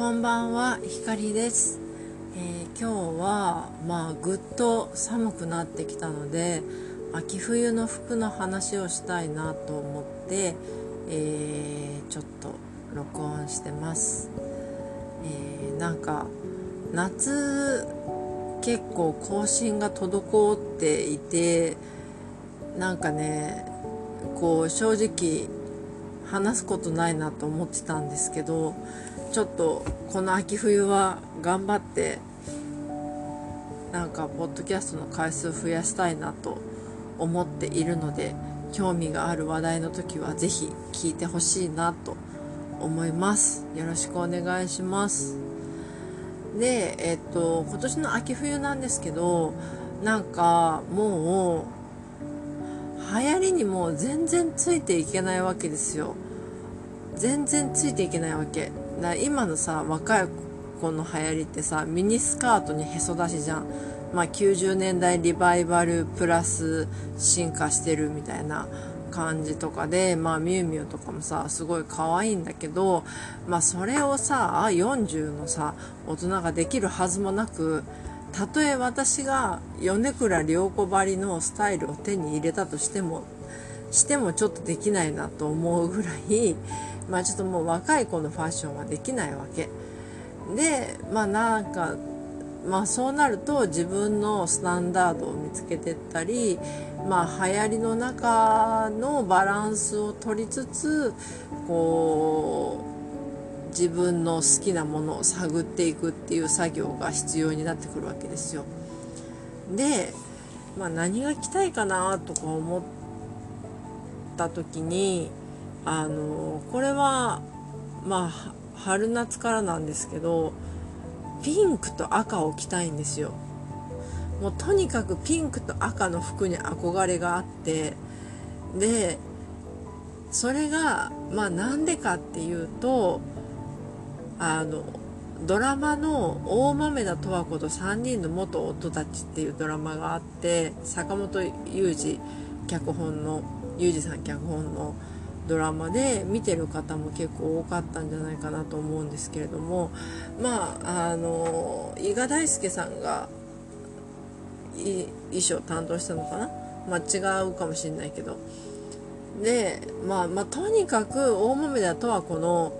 こんばんは、ひかりです、えー、今日はまあぐっと寒くなってきたので秋冬の服の話をしたいなと思って、えー、ちょっと録音してます、えー、なんか夏結構更新が滞っていてなんかねこう正直話すことないなと思ってたんですけどちょっとこの秋冬は頑張ってなんかポッドキャストの回数増やしたいなと思っているので興味がある話題の時は是非聞いてほしいなと思います。よろしくお願いします。でえっと今年の秋冬なんですけどなんかもう流行りにも全然ついていけないわけですよ。全然ついていけないわけ。だ今のさ若い子の流行りってさミニスカートにへそ出しじゃん。まあ90年代リバイバルプラス進化してるみたいな感じとかでまあミュウミュウとかもさすごい可愛いんだけどまあそれをさ40のさ大人ができるはずもなくたとえ私が米倉涼子ばりのスタイルを手に入れたとしてもしてもちょっとできないなと思うぐらいまあちょっともう若い子のファッションはできないわけでまあなんかまあそうなると自分のスタンダードを見つけてったりまあ流行りの中のバランスを取りつつこう自分の好きなものを探っていくっていう作業が必要になってくるわけですよ。で、まあ、何が着たいかなとか思った時にあのこれはまあ春夏からなんですけどピンクと赤を着たいんですよ。もうとにかくピンクと赤の服に憧れがあってでそれがまあなんでかっていうとあのドラマの大豆田十和子と3人の元夫たちっていうドラマがあって坂本雄二脚本の裕二さん脚本のドラマで見てる方も結構多かったんじゃないかなと思うんですけれどもまああの伊賀大輔さんが衣装担当したのかな？まあ違うかもしれないけど。でまあまあとにかく大豆田十和子の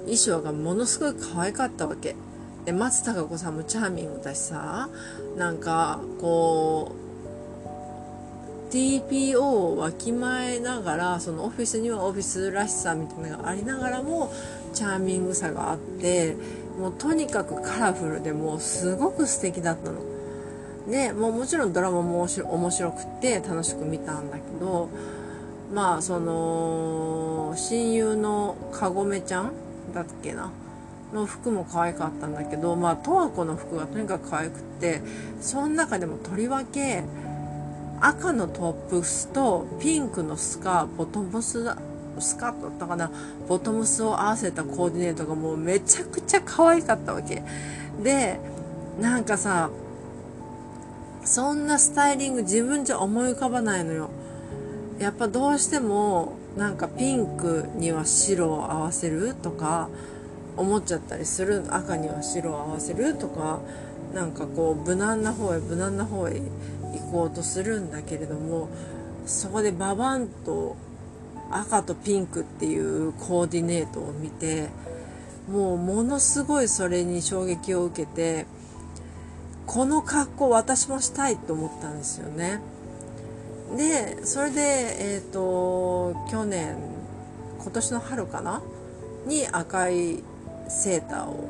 衣装がものすごい可愛かったわけ。で松たか子さんもチャーミングだしさなんかこう TPO をわきまえながらそのオフィスにはオフィスらしさみたいなのがありながらもチャーミングさがあってもうとにかくカラフルでもうすごく素敵だったの。でもうもちろんドラマも面白くて楽しく見たんだけどまあその親友のかごめちゃんだっけな？の服も可愛かったんだけどまあ十和子の服がとにかく可愛くってその中でもとりわけ赤のトップスとピンクのスカーボトムススカートだったかな。ボトムスを合わせたコーディネートがもうめちゃくちゃ可愛かったわけ。でなんかさそんなスタイリング自分じゃ思い浮かばないのよ。やっぱどうしてもなんかピンクには白を合わせるとか思っちゃったりする。赤には白を合わせるとかなんかこう無難な方へ無難な方へ行こうとするんだけれどもそこでババンと赤とピンクっていうコーディネートを見てもうものすごいそれに衝撃を受けてこの格好私もしたいと思ったんですよね。でそれでえっ、ー、と去年今年の春かな？に赤いセーターを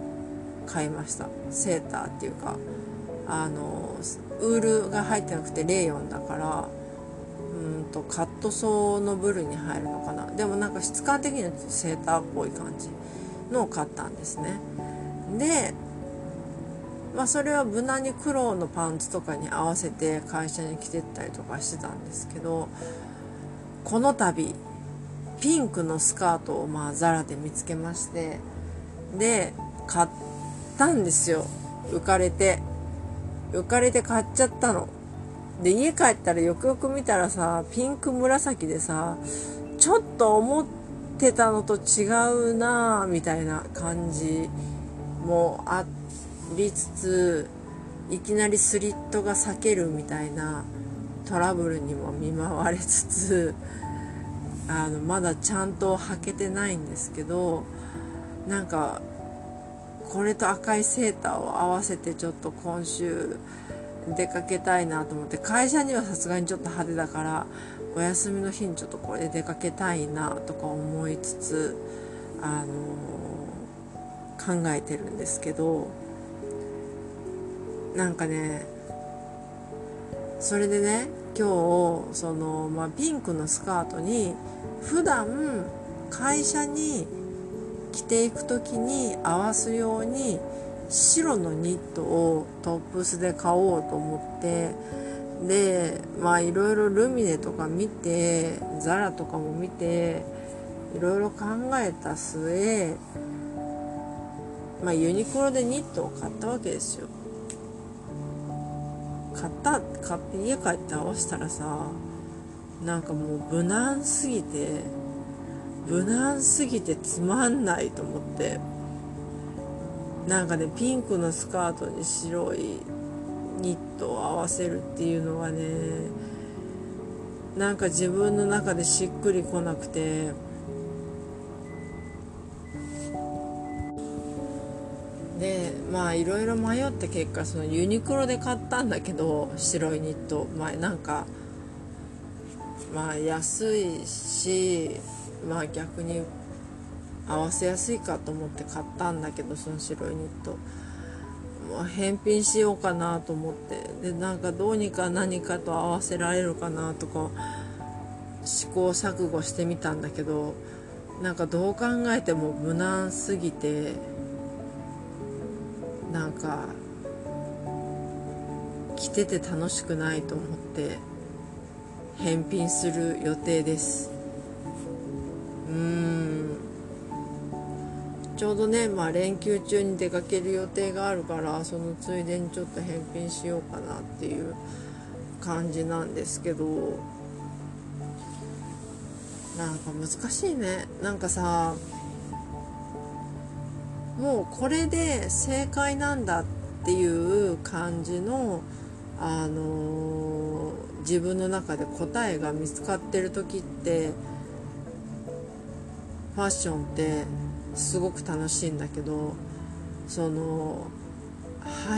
買いましたセーターっていうかあのウールが入ってなくてレーヨンだからうんとカットソーの部類に入るのかな。でもなんか質感的にはセーターっぽい感じのを買ったんですね。でまあ、それは無難に黒のパンツとかに合わせて会社に着てったりとかしてたんですけどこの度ピンクのスカートをまあザラで見つけましてで買ったんですよ。浮かれて。浮かれて買っちゃったの。で家帰ったらよくよく見たらさピンク紫でさちょっと思ってたのと違うなみたいな感じもありつついきなりスリットが裂けるみたいなトラブルにも見舞われつつあのまだちゃんと履けてないんですけどなんかこれと赤いセーターを合わせてちょっと今週出かけたいなと思って会社にはさすがにちょっと派手だからお休みの日にちょっとこれで出かけたいなとか思いつつあの考えてるんですけどなんかねそれでね今日その、まあ、ピンクのスカートに普段会社に着ていく時に合わすように白のニットをトップスで買おうと思ってでまあいろいろルミネとか見てザラとかも見ていろいろ考えた末まあユニクロでニットを買ったわけですよ。買った買って家帰って合わせたらさなんかもう無難すぎて無難すぎてつまんないと思って。なんかねピンクのスカートに白いニットを合わせるっていうのはねなんか自分の中でしっくりこなくて。でまあいろいろ迷った結果そのユニクロで買ったんだけど白いニット。まあなんかまあ安いしまあ逆に合わせやすいかと思って買ったんだけどその白いニット。もう返品しようかなと思って。でなんかどうにか何かと合わせられるかなとか試行錯誤してみたんだけどなんかどう考えても無難すぎてなんか着てて楽しくないと思って。返品する予定です。うん。ちょうどね、まあ、連休中に出かける予定があるからそのついでにちょっと返品しようかなっていう感じなんですけど。なんか難しいね。なんかさもうこれで正解なんだっていう感じの、あのー、自分の中で答えが見つかってる時ってファッションってすごく楽しいんだけどその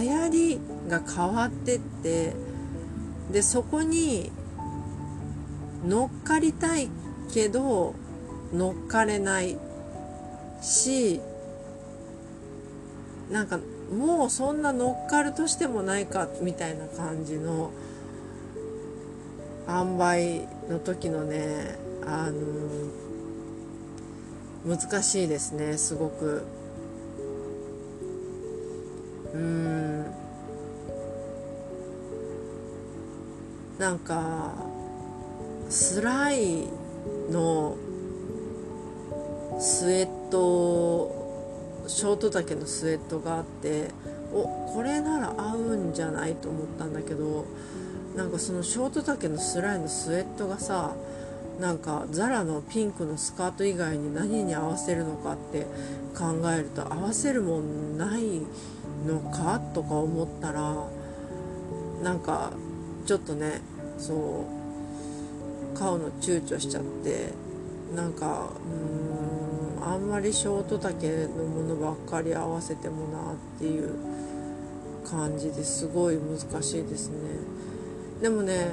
流行りが変わってってでそこに乗っかりたいけど乗っかれないしなんかもうそんな乗っかるとしてもないかみたいな感じの塩梅の時のねあの難しいですねすごく。うん。なんかスライのスウェットショート丈のスウェットがあっておこれなら合うんじゃないと思ったんだけどなんかそのショート丈のスライのスウェットがさなんかザラのピンクのスカート以外に何に合わせるのかって考えると合わせるもんないのかとか思ったらなんかちょっとねそう買うの躊躇しちゃってなんかうんあんまりショート丈のものばっかり合わせてもなっていう感じですごい難しいですね。でもね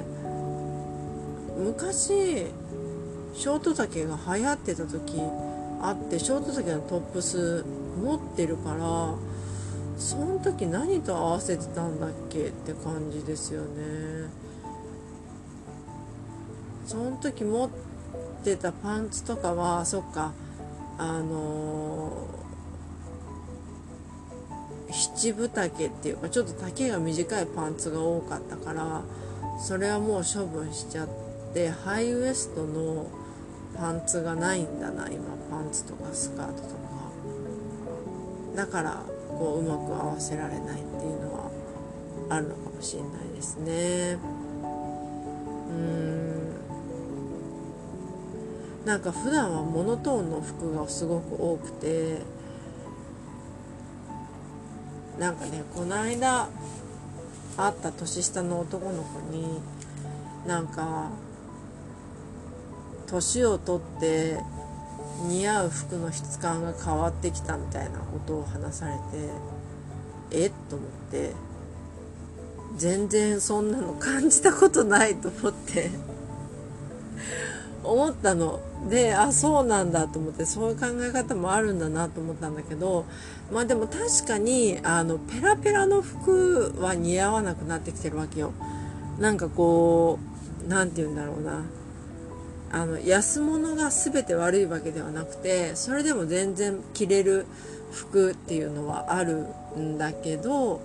昔ショート丈が流行ってた時あってショート丈のトップス持ってるからその時何と合わせてたんだっけって感じですよね。その時持ってたパンツとかはそっかあのー、七分丈っていうかちょっと丈が短いパンツが多かったからそれはもう処分しちゃってハイウエストのパンツがないんだな今パンツとかスカートとか。だからこううまく合わせられないっていうのはあるのかもしれないですね。うん。なんか普段はモノトーンの服がすごく多くてなんかねこの間会った年下の男の子になんか年を取って似合う服の質感が変わってきたみたいなことを話されてえっ？と思って全然そんなの感じたことないと思って。思ったの。であそうなんだと思ってそういう考え方もあるんだなと思ったんだけどまあでも確かにあのペラペラの服は似合わなくなってきてるわけよ。なんかこう何て言うんだろうな。あの安物が全て悪いわけではなくてそれでも全然着れる服っていうのはあるんだけど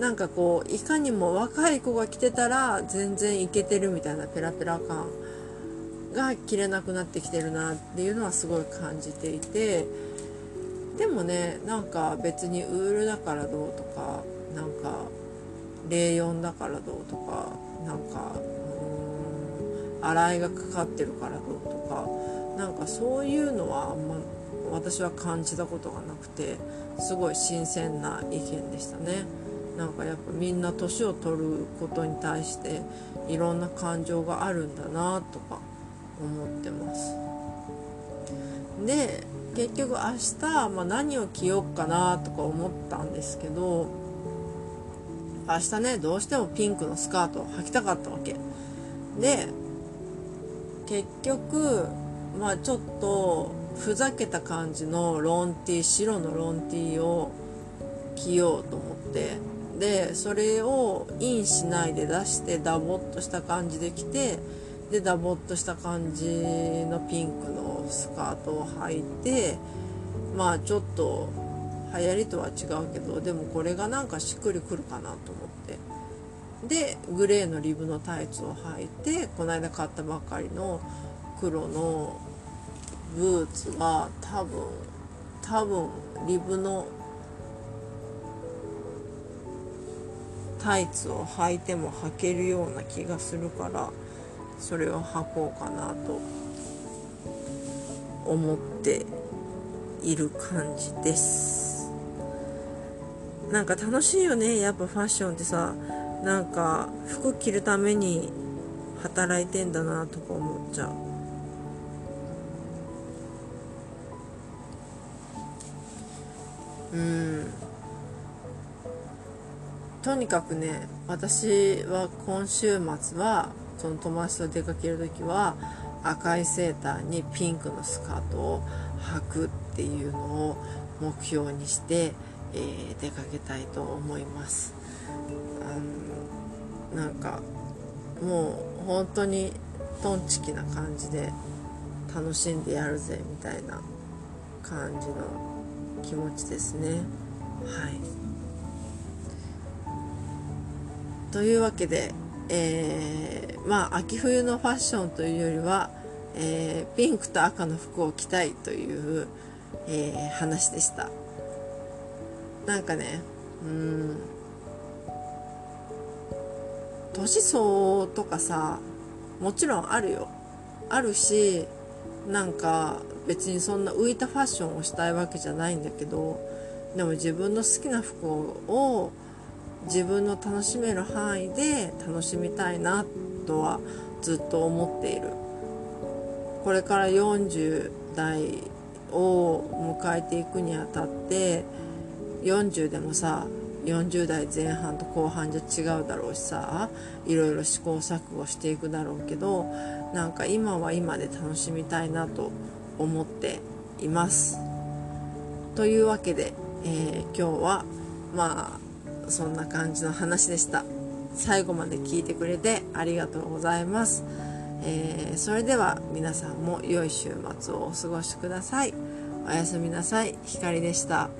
なんかこういかにも若い子が着てたら全然いけてるみたいなペラペラ感が着れなくなってきてるなっていうのはすごい感じていてでもねなんか別にウールだからどうとかなんかレーヨンだからどうとかなんか洗いがかかってるからどうとかなんかそういうのはあんま私は感じたことがなくてすごい新鮮な意見でしたね。なんかやっぱみんな年を取ることに対していろんな感情があるんだなとか思ってます。で結局明日、まあ、何を着ようかなとか思ったんですけど明日ねどうしてもピンクのスカートを履きたかったわけ。で結局まあちょっとふざけた感じのロンティー白のロンティーを着ようと思ってでそれをインしないで出してダボっとした感じで着てでダボっとした感じのピンクのスカートを履いてまあちょっと流行りとは違うけどでもこれがなんかしっくりくるかなと思って。でグレーのリブのタイツを履いてこの間買ったばかりの黒のブーツが多分多分リブのタイツを履いても履けるような気がするからそれを履こうかなと思っている感じです。なんか楽しいよね。やっぱファッションってさなんか服着るために働いてんだなとか思っちゃう。うん。とにかくね私は今週末はその友達と出かける時は赤いセーターにピンクのスカートを履くっていうのを目標にして、えー、出かけたいと思います。あのなんかもう本当にトンチキな感じで楽しんでやるぜみたいな感じの気持ちですね。はい。というわけでえー、まあ秋冬のファッションというよりは、えー、ピンクと赤の服を着たいという、えー、話でした。なんかねうん年相応とかさもちろんあるよ。あるしなんか別にそんな浮いたファッションをしたいわけじゃないんだけどでも自分の好きな服を自分の楽しめる範囲で楽しみたいなとはずっと思っている。これから40代を迎えていくにあたって40でもさ40代前半と後半じゃ違うだろうしさいろいろ試行錯誤していくだろうけどなんか今は今で楽しみたいなと思っています。というわけで、えー、今日はまあそんな感じの話でした。最後まで聞いてくれてありがとうございます、えー、それでは皆さんも良い週末をお過ごしください。おやすみなさい。ひかりでした。